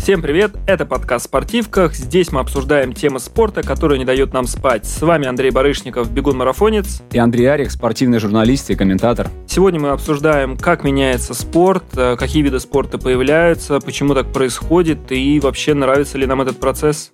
Всем привет, это подкаст «Спортивках». Здесь мы обсуждаем темы спорта, которые не дают нам спать. С вами Андрей Барышников, бегун-марафонец. И Андрей Арих, спортивный журналист и комментатор. Сегодня мы обсуждаем, как меняется спорт, э, какие виды спорта появляются, почему так происходит и вообще нравится ли нам этот процесс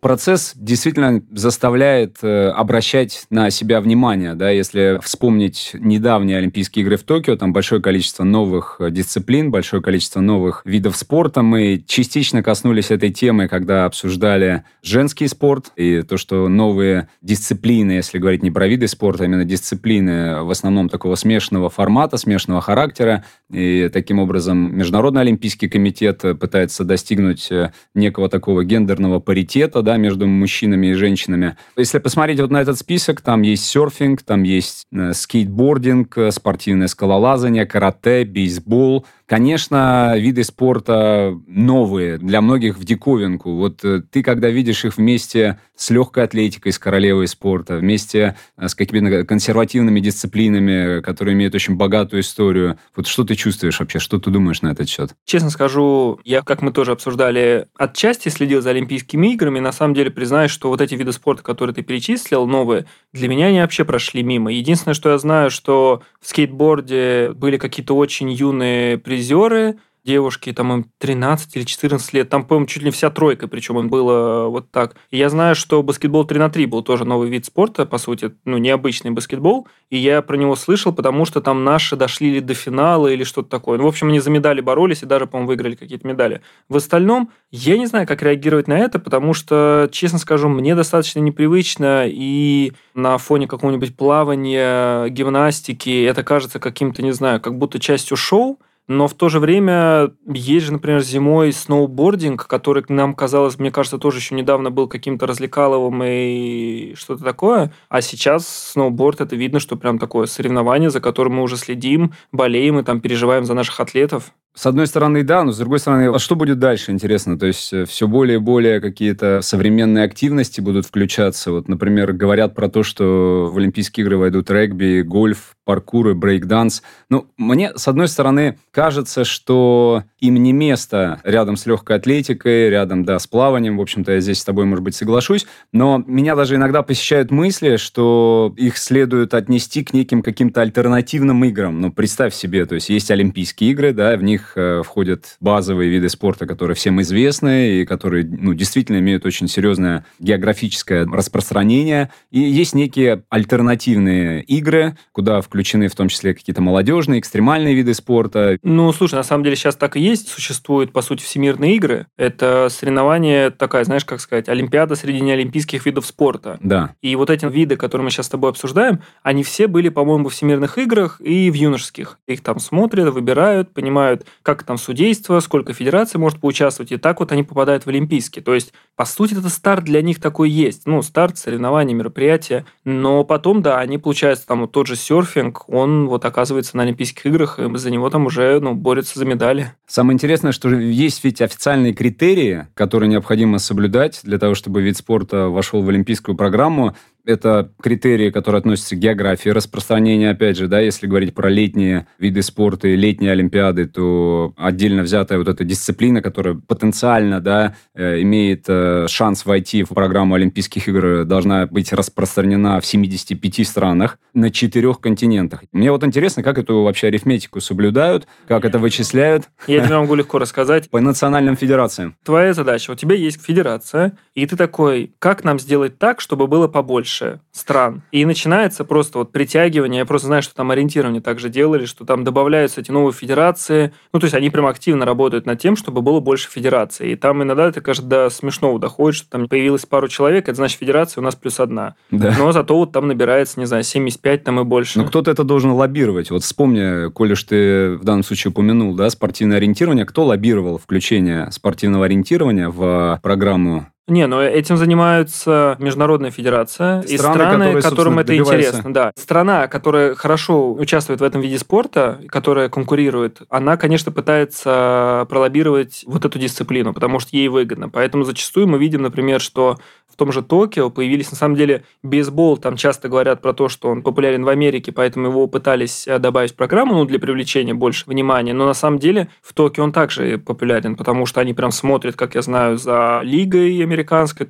процесс действительно заставляет э, обращать на себя внимание. Да? Если вспомнить недавние Олимпийские игры в Токио, там большое количество новых э, дисциплин, большое количество новых видов спорта. Мы частично коснулись этой темы, когда обсуждали женский спорт и то, что новые дисциплины, если говорить не про виды спорта, а именно дисциплины в основном такого смешанного формата, смешанного характера. И таким образом Международный Олимпийский комитет пытается достигнуть э, некого такого гендерного паритета, да, между мужчинами и женщинами. Если посмотреть вот на этот список, там есть серфинг, там есть э, скейтбординг, э, спортивное скалолазание, карате, бейсбол – Конечно, виды спорта новые, для многих в диковинку. Вот э, ты, когда видишь их вместе с легкой атлетикой, с королевой спорта, вместе э, с какими-то консервативными дисциплинами, которые имеют очень богатую историю, вот что ты чувствуешь вообще, что ты думаешь на этот счет? Честно скажу, я, как мы тоже обсуждали, отчасти следил за Олимпийскими играми, на самом деле признаюсь, что вот эти виды спорта, которые ты перечислил, новые, для меня они вообще прошли мимо. Единственное, что я знаю, что в скейтборде были какие-то очень юные призеры, девушки, там им 13 или 14 лет, там, по-моему, чуть ли не вся тройка, причем им было вот так. И я знаю, что баскетбол 3 на 3 был тоже новый вид спорта, по сути, ну, необычный баскетбол, и я про него слышал, потому что там наши дошли ли до финала или что-то такое. Ну, в общем, они за медали боролись и даже, по-моему, выиграли какие-то медали. В остальном, я не знаю, как реагировать на это, потому что, честно скажу, мне достаточно непривычно, и на фоне какого-нибудь плавания, гимнастики, это кажется каким-то, не знаю, как будто частью шоу, но в то же время есть же, например, зимой сноубординг, который нам казалось, мне кажется, тоже еще недавно был каким-то развлекаловым и что-то такое. А сейчас сноуборд, это видно, что прям такое соревнование, за которым мы уже следим, болеем и там переживаем за наших атлетов. С одной стороны, да, но с другой стороны, а что будет дальше, интересно? То есть э, все более и более какие-то современные активности будут включаться. Вот, например, говорят про то, что в Олимпийские игры войдут регби, гольф, паркур и брейкданс. Ну, мне, с одной стороны, кажется, что им не место рядом с легкой атлетикой, рядом, да, с плаванием. В общем-то, я здесь с тобой, может быть, соглашусь. Но меня даже иногда посещают мысли, что их следует отнести к неким каким-то альтернативным играм. Ну, представь себе, то есть есть Олимпийские игры, да, в них э, входят базовые виды спорта, которые всем известны и которые, ну, действительно имеют очень серьезное географическое распространение. И есть некие альтернативные игры, куда включены в том числе какие-то молодежные, экстремальные виды спорта. Ну, слушай, на самом деле сейчас так и есть. Существуют, по сути, всемирные игры. Это соревнование такая, знаешь, как сказать, олимпиада среди неолимпийских видов спорта. Да. И вот эти виды, которые мы сейчас с тобой обсуждаем, они все были, по-моему, в всемирных играх и в юношеских. Их там смотрят, выбирают, понимают, как там судейство, сколько федераций может поучаствовать, и так вот они попадают в олимпийские. То есть, по сути, это старт для них такой есть. Ну, старт, соревнования, мероприятия. Но потом, да, они, получается, там вот тот же серфинг, он вот оказывается на Олимпийских играх, и за него там уже, ну, борются за медали. Самое интересное, что есть ведь официальные критерии, которые необходимо соблюдать для того, чтобы вид спорта вошел в олимпийскую программу. Это критерии, которые относятся к географии распространения, опять же, да, если говорить про летние виды спорта и летние олимпиады, то отдельно взятая вот эта дисциплина, которая потенциально, да, э, имеет э, шанс войти в программу Олимпийских игр, должна быть распространена в 75 странах на четырех континентах. Мне вот интересно, как эту вообще арифметику соблюдают, как это вычисляют. Я тебе могу легко рассказать. По национальным федерациям. Твоя задача, у тебя есть федерация, и ты такой, как нам сделать так, чтобы было побольше? Больше стран. И начинается просто вот притягивание. Я просто знаю, что там ориентирование также делали, что там добавляются эти новые федерации. Ну, то есть они прям активно работают над тем, чтобы было больше федераций. И там иногда это, кажется, до смешного доходит, что там появилось пару человек, это значит федерация у нас плюс одна. Да. Но зато вот там набирается, не знаю, 75 там и больше. Но кто-то это должен лоббировать. Вот вспомни, коли уж ты в данном случае упомянул, да, спортивное ориентирование, кто лоббировал включение спортивного ориентирования в программу Не, но этим занимаются международная федерация и страны, страны которым это интересно. Да. Страна, которая хорошо участвует в этом виде спорта, которая конкурирует, она, конечно, пытается пролоббировать вот эту дисциплину, потому что ей выгодно. Поэтому зачастую мы видим, например, что том же Токио появились, на самом деле, бейсбол, там часто говорят про то, что он популярен в Америке, поэтому его пытались э, добавить в программу, ну, для привлечения больше внимания, но на самом деле в Токио он также популярен, потому что они прям смотрят, как я знаю, за лигой американской,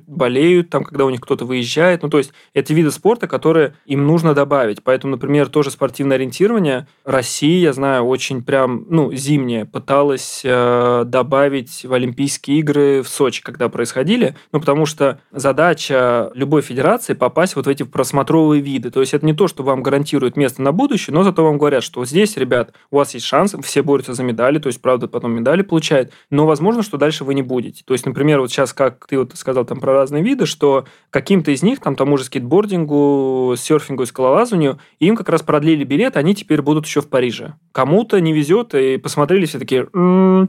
болеют там, когда у них кто-то выезжает, ну, то есть это виды спорта, которые им нужно добавить, поэтому, например, тоже спортивное ориентирование. Россия, я знаю, очень прям, ну, зимнее пыталась э, добавить в Олимпийские игры в Сочи, когда происходили, ну, потому что задача любой федерации попасть вот в эти просмотровые виды. То есть это не то, что вам гарантирует место на будущее, но зато вам говорят, что здесь, ребят, у вас есть шанс, все борются за медали, то есть, правда, потом медали получают, но возможно, что дальше вы не будете. То есть, например, вот сейчас, как ты вот сказал там про разные виды, что каким-то из них, там тому же скейтбордингу, серфингу и скалолазанию, им как раз продлили билет, они теперь будут еще в Париже. Кому-то не везет, и посмотрели все такие,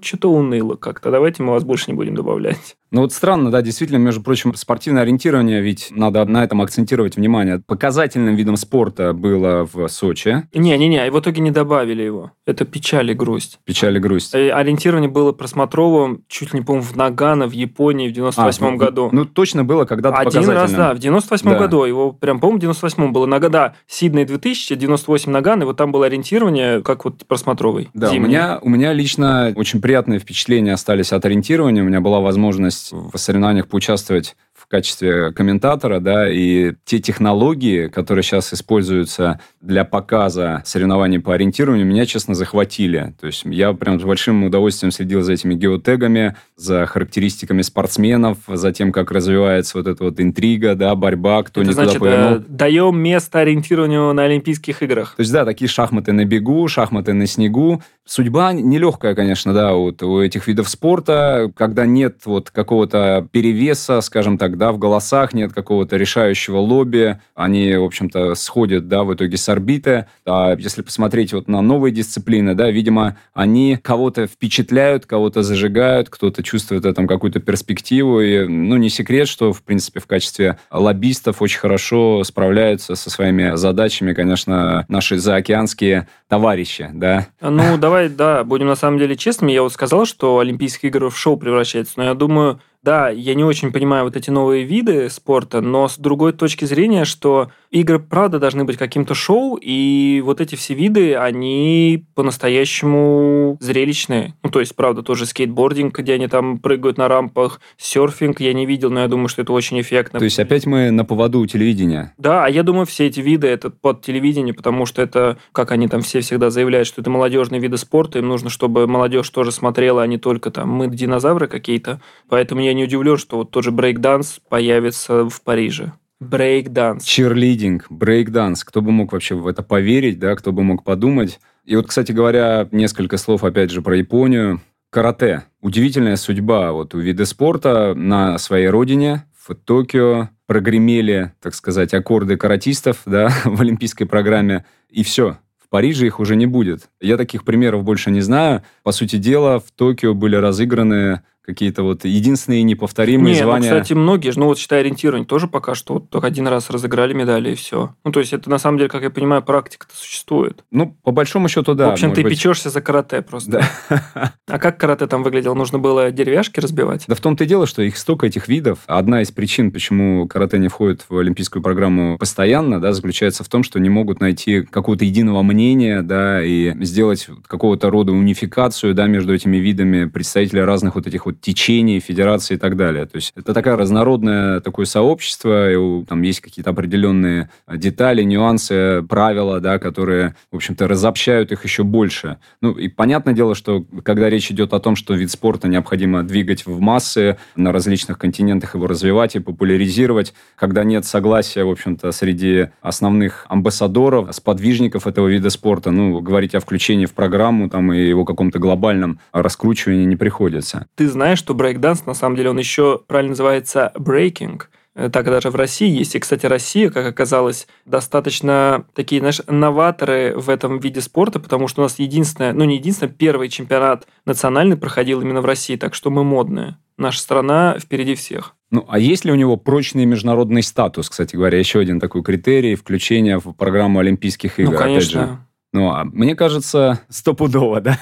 что-то уныло как-то, давайте мы вас больше не будем добавлять. Ну вот странно, да, действительно, между прочим, спортивное ориентирование, ведь надо на этом акцентировать внимание. Показательным видом спорта было в Сочи. Не-не-не, в итоге не добавили его. Это печаль и грусть. Печаль и грусть. Э, ориентирование было просмотровым, чуть ли не помню, в Нагано, в Японии в 98 а, ну, году. Ну, точно было когда-то Один раз, да, в 98 да. году. Его прям, по-моему, в 98 было Нагада, Сидней 2000, 98 Нагано, и вот там было ориентирование, как вот просмотровый. Да, у меня, у меня лично очень приятные впечатления остались от ориентирования. У меня была возможность возможность в соревнованиях поучаствовать качестве комментатора, да, и те технологии, которые сейчас используются для показа соревнований по ориентированию, меня, честно, захватили. То есть я прям с большим удовольствием следил за этими геотегами, за характеристиками спортсменов, за тем, как развивается вот эта вот интрига, да, борьба, кто Это не значит, повернул. даем место ориентированию на Олимпийских играх. То есть, да, такие шахматы на бегу, шахматы на снегу. Судьба нелегкая, конечно, да, вот у этих видов спорта, когда нет вот какого-то перевеса, скажем так, да, в голосах, нет какого-то решающего лобби, они, в общем-то, сходят, да, в итоге с орбиты. А если посмотреть вот на новые дисциплины, да, видимо, они кого-то впечатляют, кого-то зажигают, кто-то чувствует этом какую-то перспективу. И, ну, не секрет, что, в принципе, в качестве лоббистов очень хорошо справляются со своими задачами, конечно, наши заокеанские товарищи, да. Ну, давай, да, будем на самом деле честными. Я вот сказал, что Олимпийские игры в шоу превращаются, но я думаю, да, я не очень понимаю вот эти новые виды спорта, но с другой точки зрения, что игры, правда, должны быть каким-то шоу, и вот эти все виды, они по-настоящему зрелищные. Ну, то есть, правда, тоже скейтбординг, где они там прыгают на рампах, серфинг я не видел, но я думаю, что это очень эффектно. То есть, опять мы на поводу у телевидения? Да, а я думаю, все эти виды это под телевидение, потому что это, как они там все всегда заявляют, что это молодежные виды спорта, им нужно, чтобы молодежь тоже смотрела, а не только там мы динозавры какие-то. Поэтому я я не удивлен, что вот тот же брейкданс появится в Париже. Брейкданс. Чирлидинг, брейкданс. Кто бы мог вообще в это поверить, да, кто бы мог подумать. И вот, кстати говоря, несколько слов опять же про Японию. Карате. Удивительная судьба вот у вида спорта на своей родине, в Токио. Прогремели, так сказать, аккорды каратистов да, в олимпийской программе. И все. В Париже их уже не будет. Я таких примеров больше не знаю. По сути дела, в Токио были разыграны какие-то вот единственные неповторимые не, ну, звания. Ну, кстати, многие, ну вот считай ориентирование, тоже пока что вот только один раз разыграли медали и все. Ну, то есть это на самом деле, как я понимаю, практика-то существует. Ну, по большому счету, да. В общем, ты быть... печешься за карате просто. Да. А как карате там выглядело? Нужно было деревяшки разбивать? Да в том-то и дело, что их столько этих видов. Одна из причин, почему карате не входит в олимпийскую программу постоянно, да, заключается в том, что не могут найти какого-то единого мнения, да, и сделать какого-то рода унификацию, да, между этими видами представителей разных вот этих вот течений, федерации и так далее. То есть это такая разнородное такое сообщество, и там есть какие-то определенные детали, нюансы, правила, да, которые, в общем-то, разобщают их еще больше. Ну, и понятное дело, что когда речь идет о том, что вид спорта необходимо двигать в массы, на различных континентах его развивать и популяризировать, когда нет согласия, в общем-то, среди основных амбассадоров, сподвижников этого вида спорта, ну, говорить о включении в программу там и его каком-то глобальном раскручивании не приходится. Ты знаешь, что брейкданс, на самом деле, он еще правильно называется breaking. Э, так даже в России есть. И, кстати, Россия, как оказалось, достаточно такие, знаешь, новаторы в этом виде спорта, потому что у нас единственное, ну не единственное, первый чемпионат национальный проходил именно в России, так что мы модные. Наша страна впереди всех. Ну, а есть ли у него прочный международный статус, кстати говоря, еще один такой критерий включения в программу Олимпийских игр? Ну, конечно. Ну, а мне кажется, стопудово, да?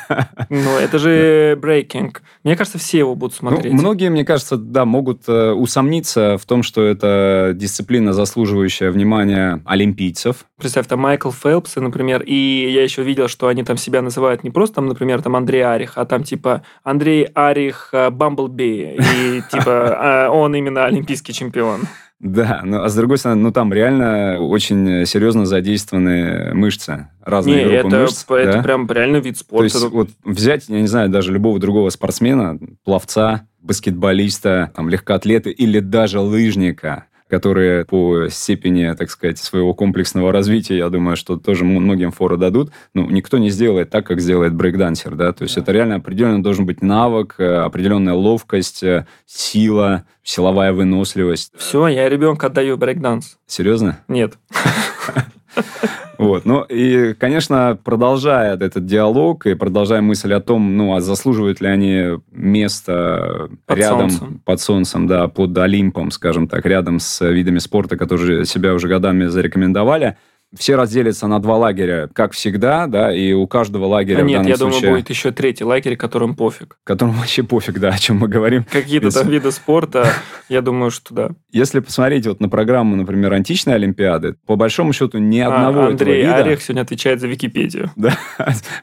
Ну, это же брейкинг. Мне кажется, все его будут Ну, смотреть. многие, мне кажется, да, могут э, усомниться в том, что это дисциплина, заслуживающая внимания олимпийцев. Представь, там Майкл Фелпс, например, и я еще видел, что они там себя называют не просто, там, например, там Андрей Арих, а там типа Андрей Арих э, Бамблби, и типа э, он именно олимпийский чемпион. Да, ну, а с другой стороны, ну, там реально очень серьезно задействованы мышцы, разные Не, группы это, мышц. это да? прям реально вид То спорта. есть вот взять, я не знаю, даже любого другого спортсмена, пловца, баскетболиста, там, легкоатлета или даже лыжника, которые по степени, так сказать, своего комплексного развития, я думаю, что тоже многим фору дадут. Ну, никто не сделает так, как сделает брейкдансер, да, то есть Да. это реально определенно должен быть навык, э, определенная ловкость, э, сила, силовая выносливость. Все, я ребенка отдаю брейкданс. Серьезно? Нет. Вот. Ну и, конечно, продолжая этот диалог и продолжая мысль о том, ну, а заслуживают ли они место Под рядом, солнцем. под солнцем, да, под Олимпом, скажем так, рядом с видами спорта, которые себя уже годами зарекомендовали, все разделятся на два лагеря, как всегда, да, и у каждого лагеря А нет, я думаю, случае, будет еще третий лагерь, которым пофиг. которому вообще пофиг, да, о чем мы говорим. Какие-то там виды спорта, я думаю, что да. Если посмотреть вот на программу, например, античной Олимпиады, по большому счету ни А, одного этого Андрей вида... Арих сегодня отвечает за Википедию. Да,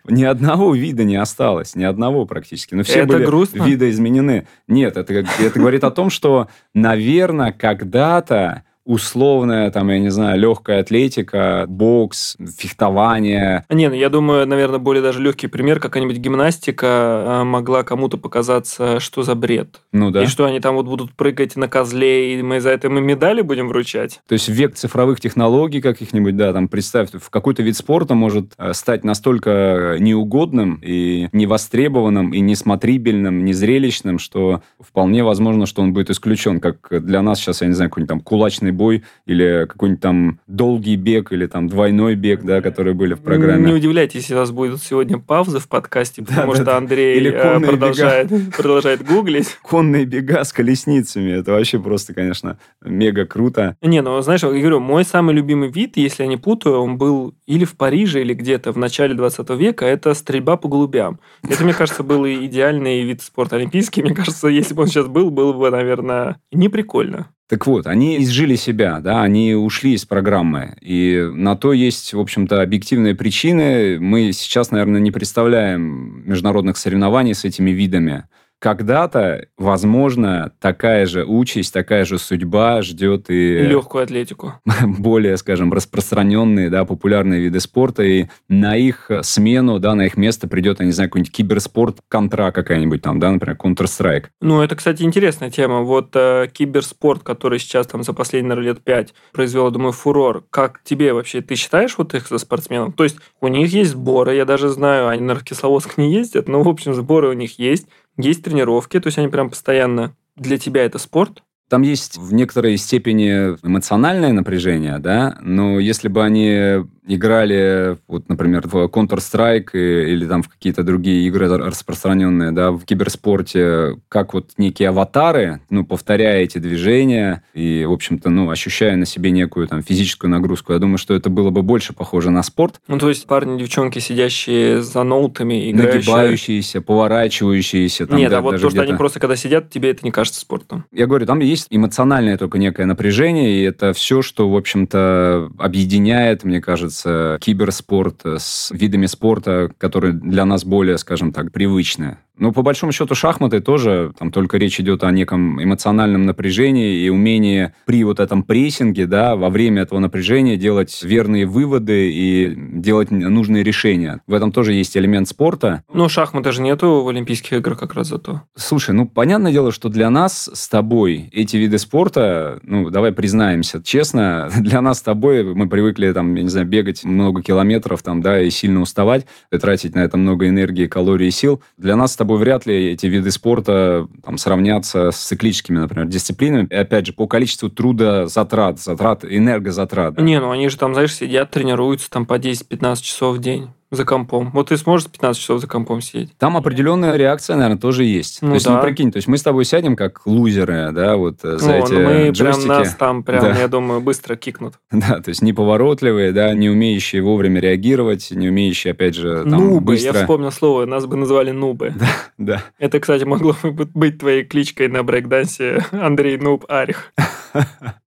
ни одного вида не осталось, ни одного практически. Но все Это были грустно? видоизменены. Нет, это, это говорит о том, что, наверное, когда-то условная, там, я не знаю, легкая атлетика, бокс, фехтование, Не, ну я думаю, наверное, более даже легкий пример, какая-нибудь гимнастика а, могла кому-то показаться, что за бред. ну да. И что они там вот будут прыгать на козле, и мы за это мы медали будем вручать? То есть век цифровых технологий каких-нибудь, да, там представь, в какой-то вид спорта может э, стать настолько неугодным и невостребованным, и несмотрибельным, незрелищным, что вполне возможно, что он будет исключен, как для нас сейчас, я не знаю, какой-нибудь там кулачный бой или какой-нибудь там долгий бег или там двойной бег, да, которые были в программе. Не удивляйтесь, если у нас будут сегодня паузы в подкасте, потому да, что да. Андрей Или э, продолжает, продолжает гуглить. Конные бега с колесницами, это вообще просто, конечно, мега круто. Не, ну знаешь, я говорю, мой самый любимый вид, если я не путаю, он был или в Париже, или где-то в начале 20 века, это стрельба по голубям. Это, мне кажется, был идеальный вид спорта олимпийский. Мне кажется, если бы он сейчас был, было бы, наверное, не прикольно. Так вот, они изжили себя, да, они ушли из программы. И на то есть, в общем-то, объективные причины. Мы сейчас, наверное, не представляем международных соревнований с этими видами. Когда-то, возможно, такая же участь, такая же судьба ждет и Легкую атлетику. более, скажем, распространенные, да, популярные виды спорта, и на их смену, да, на их место придет, я не знаю, какой-нибудь киберспорт, контра какая-нибудь там, да, например, Counter-Strike. Ну, это, кстати, интересная тема. Вот э, киберспорт, который сейчас там за последние, наверное, лет пять произвел, думаю, фурор. Как тебе вообще? Ты считаешь вот их за спортсменом? То есть у них есть сборы, я даже знаю, они, в Кисловодск не ездят, но, в общем, сборы у них есть. Есть тренировки, то есть они прям постоянно... Для тебя это спорт? Там есть в некоторой степени эмоциональное напряжение, да, но если бы они играли, вот, например, в Counter-Strike или там в какие-то другие игры распространенные, да, в киберспорте, как вот некие аватары, ну, повторяя эти движения и, в общем-то, ну, ощущая на себе некую там физическую нагрузку, я думаю, что это было бы больше похоже на спорт, Ну, то есть парни, девчонки, сидящие за ноутами, играющие... нагибающиеся, поворачивающиеся. Там, Нет, да, а вот то, что они просто когда сидят, тебе это не кажется спортом. Я говорю, там есть эмоциональное только некое напряжение, и это все, что, в общем-то, объединяет, мне кажется, киберспорт с видами спорта, которые для нас более, скажем так, привычны. Но по большому счету шахматы тоже, там только речь идет о неком эмоциональном напряжении и умении при вот этом прессинге, да, во время этого напряжения делать верные выводы и делать нужные решения. В этом тоже есть элемент спорта. Ну, шахматы же нету в Олимпийских играх как раз зато. Слушай, ну, понятное дело, что для нас с тобой эти виды спорта, ну, давай признаемся честно, для нас с тобой мы привыкли, там, я не знаю, бегать много километров, там, да, и сильно уставать, и тратить на это много энергии, калорий и сил. Для нас с тобой вряд ли эти виды спорта там, сравнятся с циклическими, например, дисциплинами. И, опять же, по количеству труда затрат, затрат, энергозатрат. да. Не, ну они же там, знаешь, сидят, тренируются там по 10-15 часов в день. За компом. Вот ты сможешь 15 часов за компом сидеть? Там определенная реакция, наверное, тоже есть. Ну то есть, да. ну, прикинь, то есть мы с тобой сядем как лузеры, да, вот э, за О, эти ну мы джойстики. прям нас там прям, Да. я думаю, быстро кикнут. Да, то есть неповоротливые, да, не умеющие вовремя реагировать, не умеющие, опять же, там, нубы, я быстро... вспомнил слово, нас бы называли нубы. Да. Это, кстати, могло бы быть твоей кличкой на брейкдансе Андрей Нуб Арих.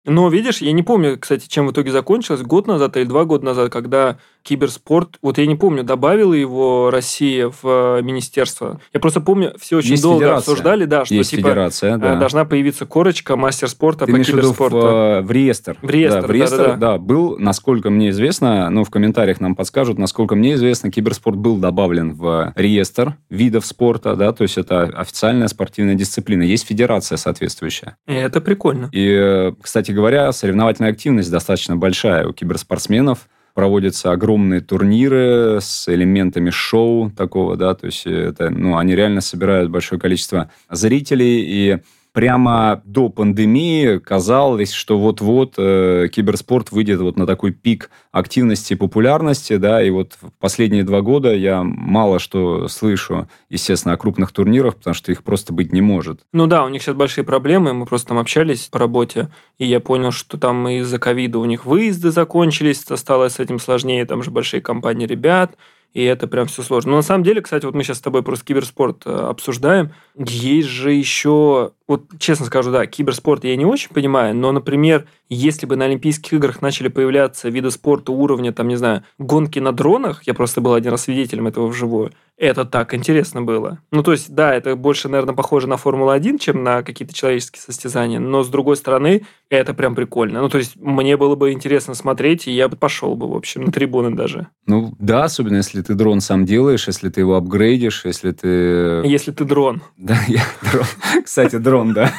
Но, видишь, я не помню, кстати, чем в итоге закончилось, год назад или два года назад, когда киберспорт, вот я не помню, добавила его Россия в э, министерство. Я просто помню, все очень Есть долго федерация. обсуждали, да, что Есть типа федерация, э, да. должна появиться корочка мастер спорта Ты по имеешь в киберспорту. э, в реестр? В реестр, да, в реестр, да-да-да. да, был, насколько мне известно, ну, в комментариях нам подскажут, насколько мне известно, киберспорт был добавлен в реестр видов спорта, да, то есть это официальная спортивная дисциплина. Есть федерация соответствующая. И это прикольно. И, кстати говоря, соревновательная активность достаточно большая у киберспортсменов. Проводятся огромные турниры с элементами шоу такого, да, то есть это, ну, они реально собирают большое количество зрителей, и прямо до пандемии казалось, что вот-вот э, киберспорт выйдет вот на такой пик активности и популярности, да, и вот последние два года я мало что слышу, естественно, о крупных турнирах, потому что их просто быть не может. Ну да, у них сейчас большие проблемы, мы просто там общались по работе, и я понял, что там из-за ковида у них выезды закончились, стало с этим сложнее, там же большие компании ребят, и это прям все сложно. Но на самом деле, кстати, вот мы сейчас с тобой просто киберспорт э, обсуждаем, есть же еще, вот честно скажу, да, киберспорт я не очень понимаю, но, например, если бы на Олимпийских играх начали появляться виды спорта уровня, там, не знаю, гонки на дронах, я просто был один раз свидетелем этого вживую, это так интересно было. Ну, то есть, да, это больше, наверное, похоже на Формулу-1, чем на какие-то человеческие состязания, но, с другой стороны, это прям прикольно. Ну, то есть, мне было бы интересно смотреть, и я бы пошел бы, в общем, на трибуны даже. Ну, да, особенно если ты дрон сам делаешь, если ты его апгрейдишь, если ты... Если ты дрон. Да, я дрон. Кстати, дрон, да.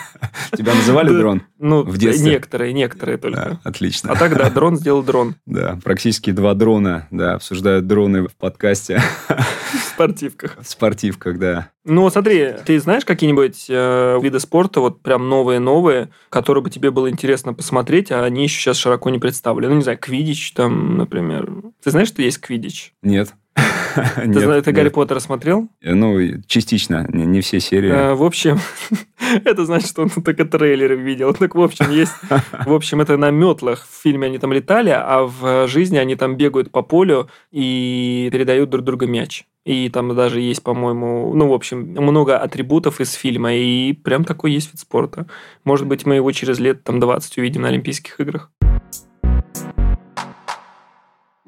Тебя называли дрон? Ну, В детстве. некоторые, некоторые Да, только. отлично. А тогда дрон сделал дрон Да, практически два дрона, да, обсуждают дроны в подкасте. в спортивках. В спортивках, да. Ну, смотри, ты знаешь какие-нибудь э, виды спорта, вот прям новые-новые, которые бы тебе было интересно посмотреть, а они еще сейчас широко не представлены? Ну, не знаю, квидич там, например. Ты знаешь, что есть квидич? Нет. Ты, Нет, знаешь, ты Гарри. Поттера смотрел? Ну, частично, не, не все серии. Э, в общем, это значит, что он только трейлеры видел. Так, в общем, есть... В общем, это на метлах. В фильме они там летали, а в жизни они там бегают по полю и передают друг другу мяч. И там даже есть, по-моему, ну, в общем, много атрибутов из фильма, и прям такой есть вид спорта. Может быть, мы его через лет там 20 увидим на Олимпийских играх.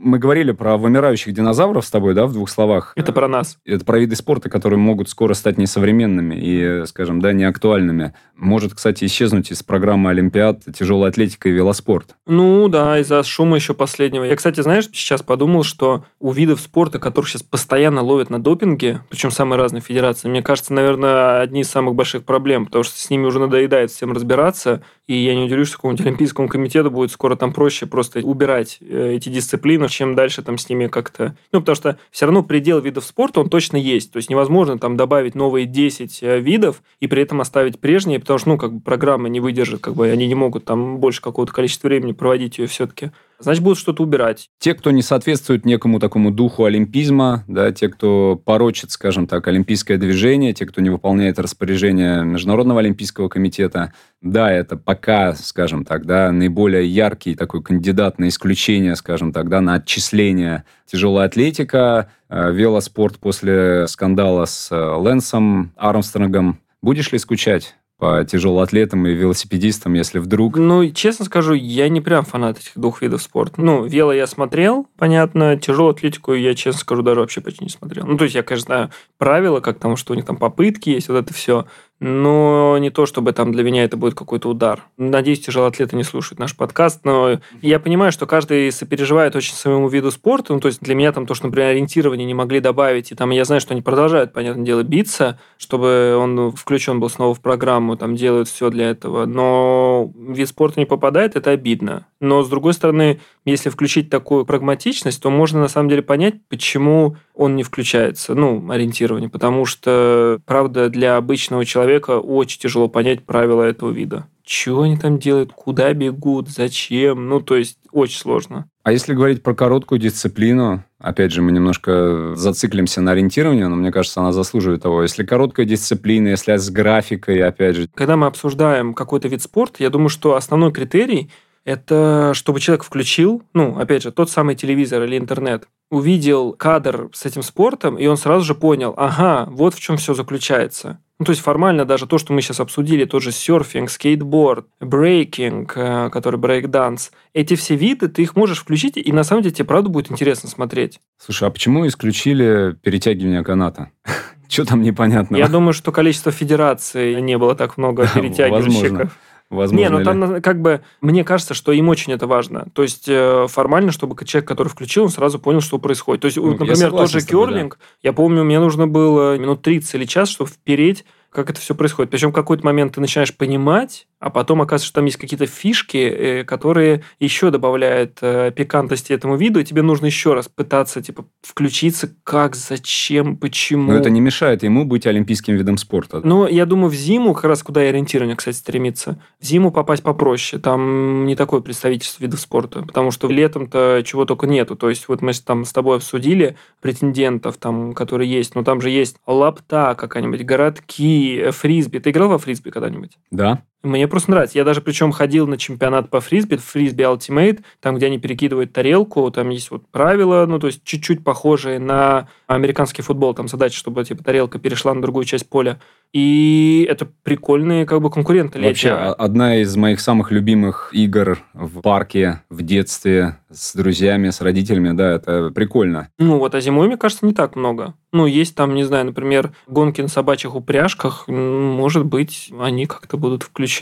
Мы говорили про вымирающих динозавров с тобой, да, в двух словах. Это про нас. Это про виды спорта, которые могут скоро стать несовременными и, скажем, да, неактуальными. Может, кстати, исчезнуть из программы Олимпиад тяжелая атлетика и велоспорт. Ну да, из-за шума еще последнего. Я, кстати, знаешь, сейчас подумал, что у видов спорта, которых сейчас постоянно ловят на допинге, причем самые разные федерации, мне кажется, наверное, одни из самых больших проблем, потому что с ними уже надоедает всем разбираться, и я не удивлюсь, что какому-нибудь Олимпийскому комитету будет скоро там проще просто убирать э, эти дисциплины, чем дальше там с ними как-то... Ну, потому что все равно предел видов спорта, он точно есть. То есть невозможно там добавить новые 10 э, видов и при этом оставить прежние, потому что, ну, как бы программа не выдержит, как бы они не могут там больше какого-то количества времени проводить ее все-таки. Значит, будут что-то убирать. Те, кто не соответствует некому такому духу олимпизма, да, те, кто порочит, скажем так, олимпийское движение, те, кто не выполняет распоряжение Международного олимпийского комитета, да, это пока, скажем так, да, наиболее яркий такой кандидат на исключение, скажем так, да, на отчисление тяжелая атлетика, э, велоспорт после скандала с э, Лэнсом Армстронгом. Будешь ли скучать по тяжелоатлетам и велосипедистам, если вдруг... Ну, честно скажу, я не прям фанат этих двух видов спорта. Ну, вело я смотрел, понятно, тяжелую атлетику я, честно скажу, даже вообще почти не смотрел. Ну, то есть я, конечно, знаю правила, как там, что у них там попытки есть, вот это все. Но не то, чтобы там для меня это будет какой-то удар. Надеюсь, тяжелоатлеты не слушают наш подкаст, но я понимаю, что каждый сопереживает очень своему виду спорта. Ну, то есть для меня там то, что, например, ориентирование не могли добавить, и там я знаю, что они продолжают, понятное дело, биться, чтобы он включен был снова в программу, там делают все для этого. Но вид спорта не попадает, это обидно. Но, с другой стороны, если включить такую прагматичность, то можно на самом деле понять, почему он не включается, ну, ориентирование, потому что, правда, для обычного человека очень тяжело понять правила этого вида. Чего они там делают, куда бегут, зачем, ну, то есть очень сложно. А если говорить про короткую дисциплину, опять же, мы немножко зациклимся на ориентировании, но мне кажется, она заслуживает того. Если короткая дисциплина, если с графикой, опять же. Когда мы обсуждаем какой-то вид спорта, я думаю, что основной критерий это чтобы человек включил, ну, опять же, тот самый телевизор или интернет, увидел кадр с этим спортом, и он сразу же понял, ага, вот в чем все заключается. Ну, то есть формально даже то, что мы сейчас обсудили, тот же серфинг, скейтборд, брейкинг, э, который брейкданс, эти все виды, ты их можешь включить, и на самом деле тебе правда будет интересно смотреть. Слушай, а почему исключили перетягивание каната? Что там непонятно? Я думаю, что количество федераций не было так много перетягивающих. Возможно Не, ну там как бы, мне кажется, что им очень это важно. То есть э, формально, чтобы человек, который включил, он сразу понял, что происходит. То есть, ну, например, тот же керлинг, да. я помню, мне нужно было минут 30 или час, чтобы впереть как это все происходит. Причем в какой-то момент ты начинаешь понимать, а потом оказывается, что там есть какие-то фишки, э, которые еще добавляют э, пикантности этому виду, и тебе нужно еще раз пытаться типа включиться, как, зачем, почему. Но это не мешает ему быть олимпийским видом спорта. Ну, я думаю, в зиму, как раз куда и ориентирование, кстати, стремится, в зиму попасть попроще. Там не такое представительство видов спорта, потому что летом-то чего только нету. То есть вот мы там с тобой обсудили претендентов, там, которые есть, но там же есть лапта какая-нибудь, городки, фрисби. Ты играл во фрисби когда-нибудь? Да. Мне просто нравится. Я даже причем ходил на чемпионат по фрисби, фрисби Ultimate, там, где они перекидывают тарелку, там есть вот правила, ну, то есть чуть-чуть похожие на американский футбол, там задача, чтобы типа тарелка перешла на другую часть поля. И это прикольные как бы конкуренты Вообще, летние. одна из моих самых любимых игр в парке в детстве с друзьями, с родителями, да, это прикольно. Ну вот, а зимой, мне кажется, не так много. Ну, есть там, не знаю, например, гонки на собачьих упряжках, может быть, они как-то будут включены.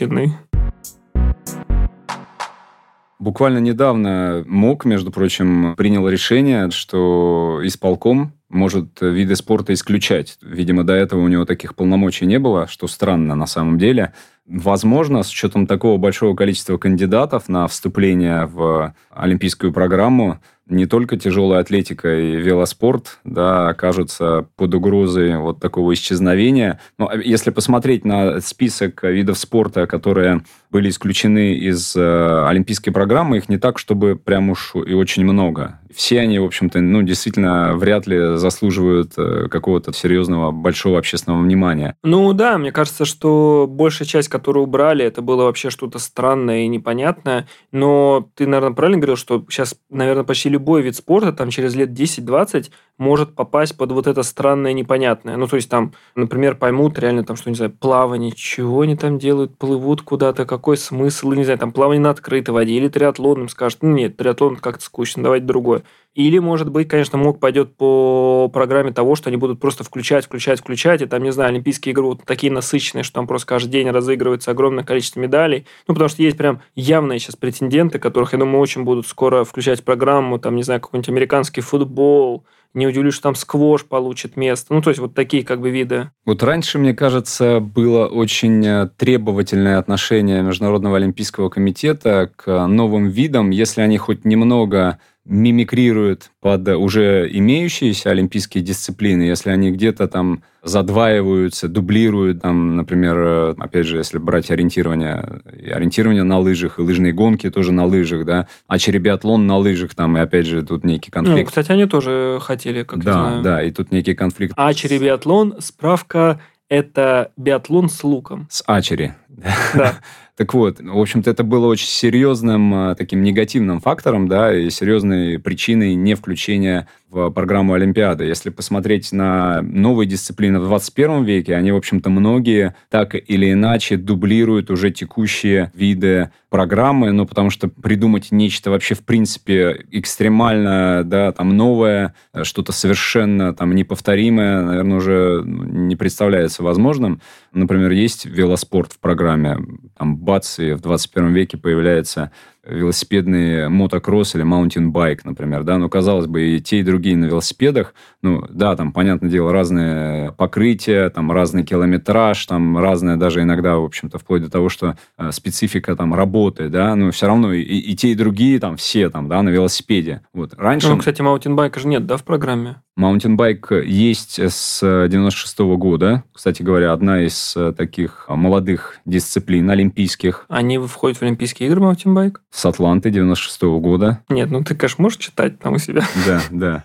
Буквально недавно МОК, между прочим, принял решение, что исполком может виды спорта исключать. Видимо, до этого у него таких полномочий не было, что странно на самом деле. Возможно, с учетом такого большого количества кандидатов на вступление в олимпийскую программу, не только тяжелая атлетика и велоспорт да, окажутся под угрозой вот такого исчезновения. Но если посмотреть на список видов спорта, которые были исключены из э, олимпийской программы, их не так, чтобы прям уж и очень много все они, в общем-то, ну, действительно вряд ли заслуживают э, какого-то серьезного, большого общественного внимания. Ну да, мне кажется, что большая часть, которую убрали, это было вообще что-то странное и непонятное. Но ты, наверное, правильно говорил, что сейчас, наверное, почти любой вид спорта там через лет 10-20 может попасть под вот это странное непонятное. Ну, то есть там, например, поймут реально там, что, не знаю, плавание, чего они там делают, плывут куда-то, какой смысл, не знаю, там плавание на открытой воде или триатлон им скажут, ну, нет, триатлон как-то скучно, давайте другое. Или, может быть, конечно, МОК пойдет по программе того, что они будут просто включать, включать, включать, и там, не знаю, Олимпийские игры вот такие насыщенные, что там просто каждый день разыгрывается огромное количество медалей. Ну, потому что есть прям явные сейчас претенденты, которых, я думаю, очень будут скоро включать в программу, там, не знаю, какой-нибудь американский футбол, не удивлюсь, что там сквош получит место. Ну, то есть вот такие как бы виды. Вот раньше, мне кажется, было очень э, требовательное отношение Международного олимпийского комитета к новым видам, если они хоть немного мимикрируют под уже имеющиеся олимпийские дисциплины, если они где-то там задваиваются, дублируют, там, например, э, опять же, если брать ориентирование, ориентирование на лыжах, и лыжные гонки тоже на лыжах, да, а черебиатлон на лыжах, там, и опять же, тут некий ну, конфликт. Ну, кстати, они тоже хотели, как да, я знаю. Да, и тут некий конфликт. А черебиатлон, справка, это биатлон с луком. С ачери. Да. Так вот, в общем-то, это было очень серьезным а, таким негативным фактором, да, и серьезной причиной не включения программу Олимпиады. Если посмотреть на новые дисциплины в 21 веке, они, в общем-то, многие так или иначе дублируют уже текущие виды программы, ну, потому что придумать нечто вообще, в принципе, экстремально, да, там, новое, что-то совершенно там неповторимое, наверное, уже не представляется возможным. Например, есть велоспорт в программе, там, бац, и в 21 веке появляется велосипедный мотокросс или маунтинбайк, например, да, ну, казалось бы, и те, и другие на велосипедах, ну, да, там, понятное дело, разные покрытия, там, разный километраж, там, разное даже иногда, в общем-то, вплоть до того, что э, специфика, там, работы, да, но все равно и, и те, и другие, там, все, там, да, на велосипеде. Вот, раньше... Ну, кстати, маунтинбайка же нет, да, в программе? Маунтинбайк есть с 96 -го года. Кстати говоря, одна из э, таких молодых дисциплин олимпийских. Они входят в Олимпийские игры маунтинбайк? С Атланты 96 -го года. Нет, ну ты, конечно, можешь читать там у себя. Да, да.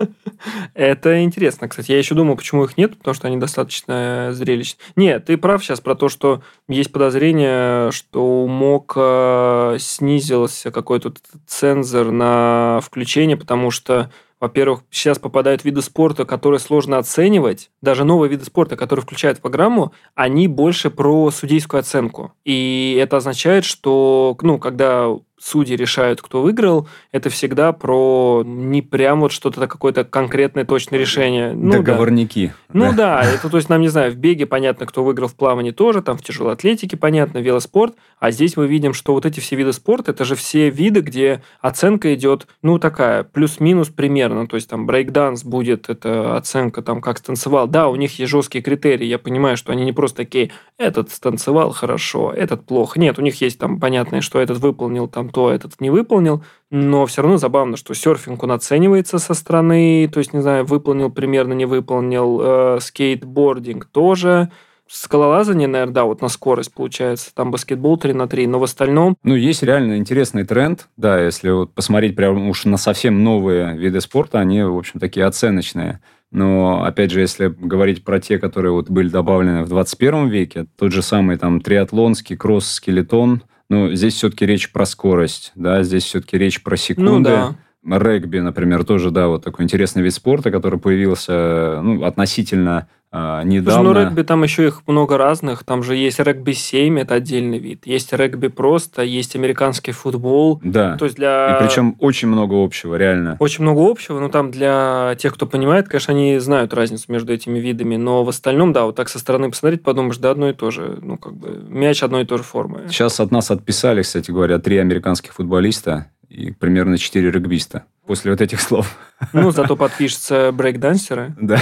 Это интересно, кстати. Я еще думал, почему их нет, потому что они достаточно зрелищные. Нет, ты прав сейчас про то, что есть подозрение, что у МОК снизился какой-то цензор на включение, потому что во-первых, сейчас попадают виды спорта, которые сложно оценивать. Даже новые виды спорта, которые включают в программу, они больше про судейскую оценку. И это означает, что, ну, когда судьи решают, кто выиграл, это всегда про не прям вот что-то какое-то конкретное точное решение. Ну, Договорники. Да. Ну да, это то есть нам, не знаю, в беге понятно, кто выиграл в плавании тоже, там в тяжелой атлетике понятно, велоспорт, а здесь мы видим, что вот эти все виды спорта, это же все виды, где оценка идет, ну такая, плюс-минус примерно, то есть там брейкданс будет, это оценка там как станцевал, да, у них есть жесткие критерии, я понимаю, что они не просто такие, этот станцевал хорошо, этот плохо, нет, у них есть там понятное, что этот выполнил там то, этот не выполнил, но все равно забавно, что серфинг он оценивается со стороны, то есть, не знаю, выполнил примерно, не выполнил, э, скейтбординг тоже, скалолазание, наверное, да, вот на скорость получается, там баскетбол 3 на 3, но в остальном... Ну, есть реально интересный тренд, да, если вот посмотреть прям уж на совсем новые виды спорта, они, в общем, такие оценочные. Но, опять же, если говорить про те, которые вот были добавлены в 21 веке, тот же самый там триатлонский кросс-скелетон, ну, здесь все-таки речь про скорость, да, здесь все-таки речь про секунды. Ну, да. Регби, например, тоже, да, вот такой интересный вид спорта, который появился ну, относительно а, недавно. Слушай, ну, регби там еще их много разных. Там же есть регби-7, это отдельный вид. Есть регби просто, есть американский футбол. Да. То есть для... И причем очень много общего, реально. Очень много общего, но там для тех, кто понимает, конечно, они знают разницу между этими видами, но в остальном, да, вот так со стороны посмотреть, подумаешь, да, одно и то же. Ну, как бы, мяч одной и той же формы. Сейчас от нас отписали, кстати говоря, три американских футболиста и примерно четыре регбиста после вот этих слов. Ну, зато подпишутся брейкдансеры. Да.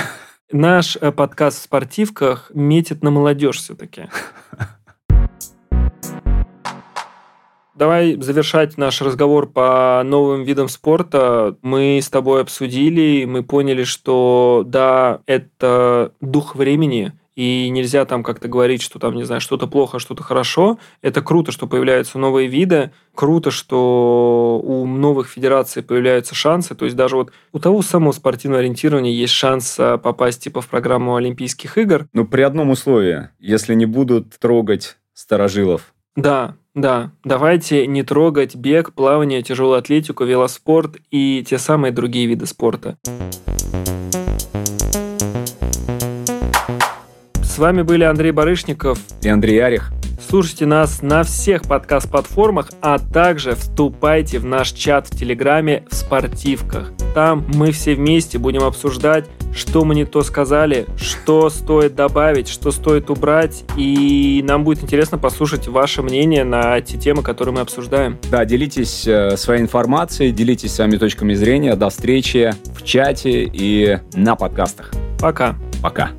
Наш э, подкаст в спортивках метит на молодежь все-таки. Давай завершать наш разговор по новым видам спорта. Мы с тобой обсудили, мы поняли, что да, это дух времени, и нельзя там как-то говорить, что там, не знаю, что-то плохо, что-то хорошо. Это круто, что появляются новые виды, круто, что у новых федераций появляются шансы. То есть даже вот у того самого спортивного ориентирования есть шанс а, попасть типа в программу Олимпийских игр. Но при одном условии, если не будут трогать старожилов. Да, да, давайте не трогать бег, плавание, тяжелую атлетику, велоспорт и те самые другие виды спорта. С вами были Андрей Барышников и Андрей Арих. Слушайте нас на всех подкаст-платформах, а также вступайте в наш чат в Телеграме в спортивках. Там мы все вместе будем обсуждать, что мы не то сказали, что стоит добавить, что стоит убрать, и нам будет интересно послушать ваше мнение на те темы, которые мы обсуждаем. Да, делитесь э, своей информацией, делитесь своими точками зрения. До встречи в чате и на подкастах. Пока. Пока.